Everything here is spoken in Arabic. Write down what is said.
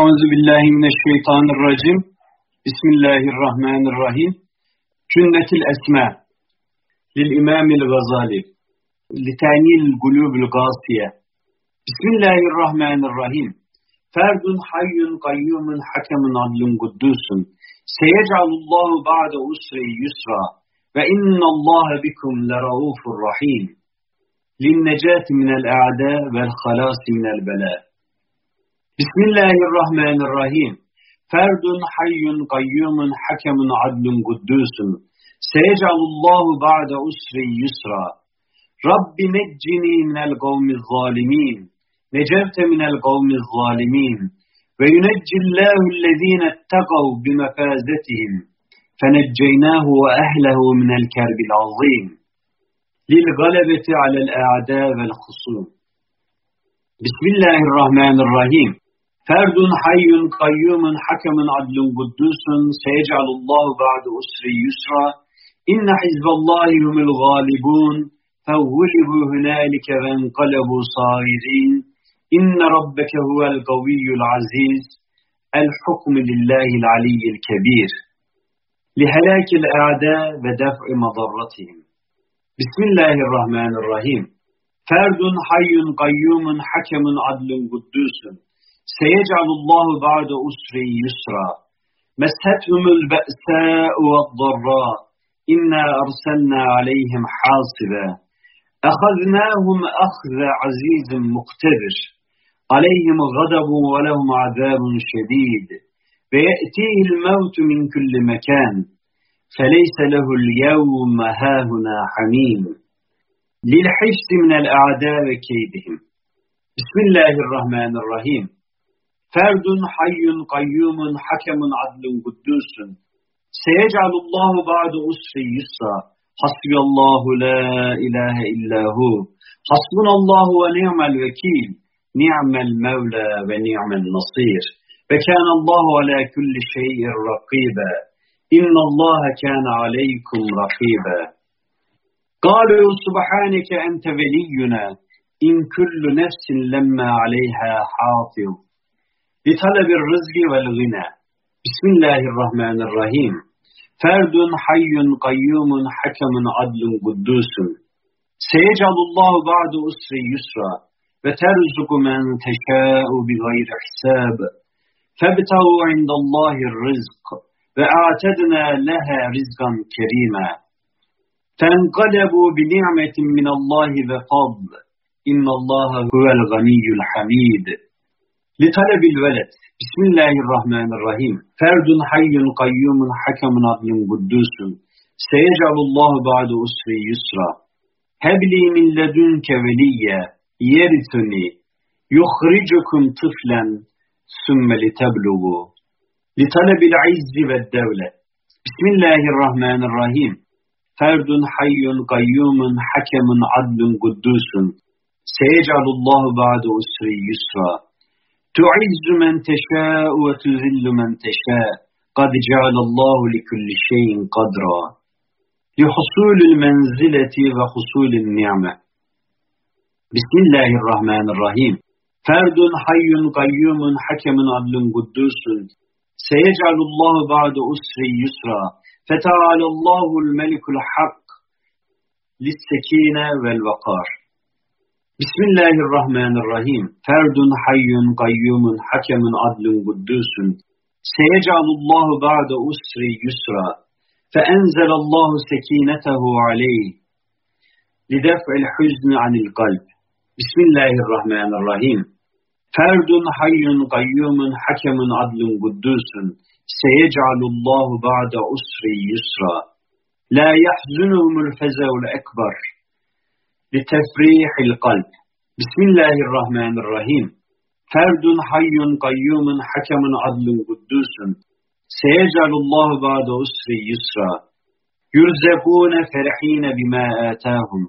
Euzu billahi mineşşeytanirracim. Bismillahirrahmanirrahim. Cünnetil esma lil İmamil Gazali. Litanil gulubil gasiye. Bismillahirrahmanirrahim. Ferdun hayyun kayyumun hakemun adlun kuddusun. Seyecalullahu ba'de usri yusra. Ve innallaha bikum leraufur rahim. Linnecati minel a'da vel halasi minel bela. بسم الله الرحمن الرحيم. فرد حي قيوم حكم عدل قدوس. سيجعل الله بعد أسر يسرا. رب نجني من القوم الظالمين. نجرت من القوم الظالمين. وينجي الله الذين اتقوا بمفازتهم. فنجيناه وأهله من الكرب العظيم. للغلبة على الأعداء والخصوم. بسم الله الرحمن الرحيم. فرد حي قيوم حكم عدل قدوس سيجعل الله بعد أسر يسرا إن حزب الله هم الغالبون فغلبوا هنالك وانقلبوا صاغرين إن ربك هو القوي العزيز الحكم لله العلي الكبير لهلاك الأعداء ودفع مضرتهم بسم الله الرحمن الرحيم فرد حي قيوم حكم عدل قدوس سيجعل الله بعد أسر يسرا. مستهم البأساء والضراء. إنا أرسلنا عليهم حاصبا. أخذناهم أخذ عزيز مقتدر. عليهم غضب ولهم عذاب شديد. ويأتيه الموت من كل مكان. فليس له اليوم هاهنا حميم. للحفظ من الأعداء وكيدهم بسم الله الرحمن الرحيم. فرد حي قيوم حكم عدل قدوس سيجعل الله بعد أسر يسرا حسبي الله لا إله إلا هو حسبنا الله ونعم الوكيل نعم المولى ونعم النصير وكان الله على كل شيء رقيبا إن الله كان عليكم رقيبا قالوا سبحانك أنت ولينا إن كل نفس لما عليها حافظ لطلب الرزق والغنى. بسم الله الرحمن الرحيم. فرد حي قيوم حكم عدل قدوس. سيجعل الله بعد أسر يسرا وترزق من تشاء بغير حساب. فابتغوا عند الله الرزق وأعتدنا لها رزقا كريما. فانقلبوا بنعمة من الله وفضل. إن الله هو الغني الحميد. Litalebil veled. Bismillahirrahmanirrahim. Ferdun hayyun kayyumun hakemun adlun kuddusun. Seyecalullahu ba'du usri yusra. Hebli min ledünke veliyye. Yerituni. Yuhricukum tıflen. Sümme liteblugu. Litalebil izzi ve devlet. Bismillahirrahmanirrahim. Ferdun hayyun kayyumun hakemun adlun kuddusun. Seyecalullahu ba'du usri yusra. تعز من تشاء وتذل من تشاء. قد جعل الله لكل شيء قدرا. لحصول المنزلة وحصول النعمة. بسم الله الرحمن الرحيم. فرد حي قيوم حكم عدل قدوس. سيجعل الله بعد أسر يسرا. فتعالى الله الملك الحق للسكينة والوقار. Bismillahirrahmanirrahim. Ferdun hayyun kayyumun hakemun adlun kuddusun. Seyecalullahu ba'de usri yusra. Fe enzelallahu sekinetehu aleyh. Lidef'el hüzni anil kalb. Bismillahirrahmanirrahim. Ferdun hayyun kayyumun hakemun adlun kuddusun. Seyecalullahu ba'de usri yusra. La yahzunuhumul fezevul ekber. لتفريح القلب. بسم الله الرحمن الرحيم. فرد حي قيوم حكم عدل قدوس. سيجعل الله بعد أسر يسرا. يرزقون فرحين بما آتاهم.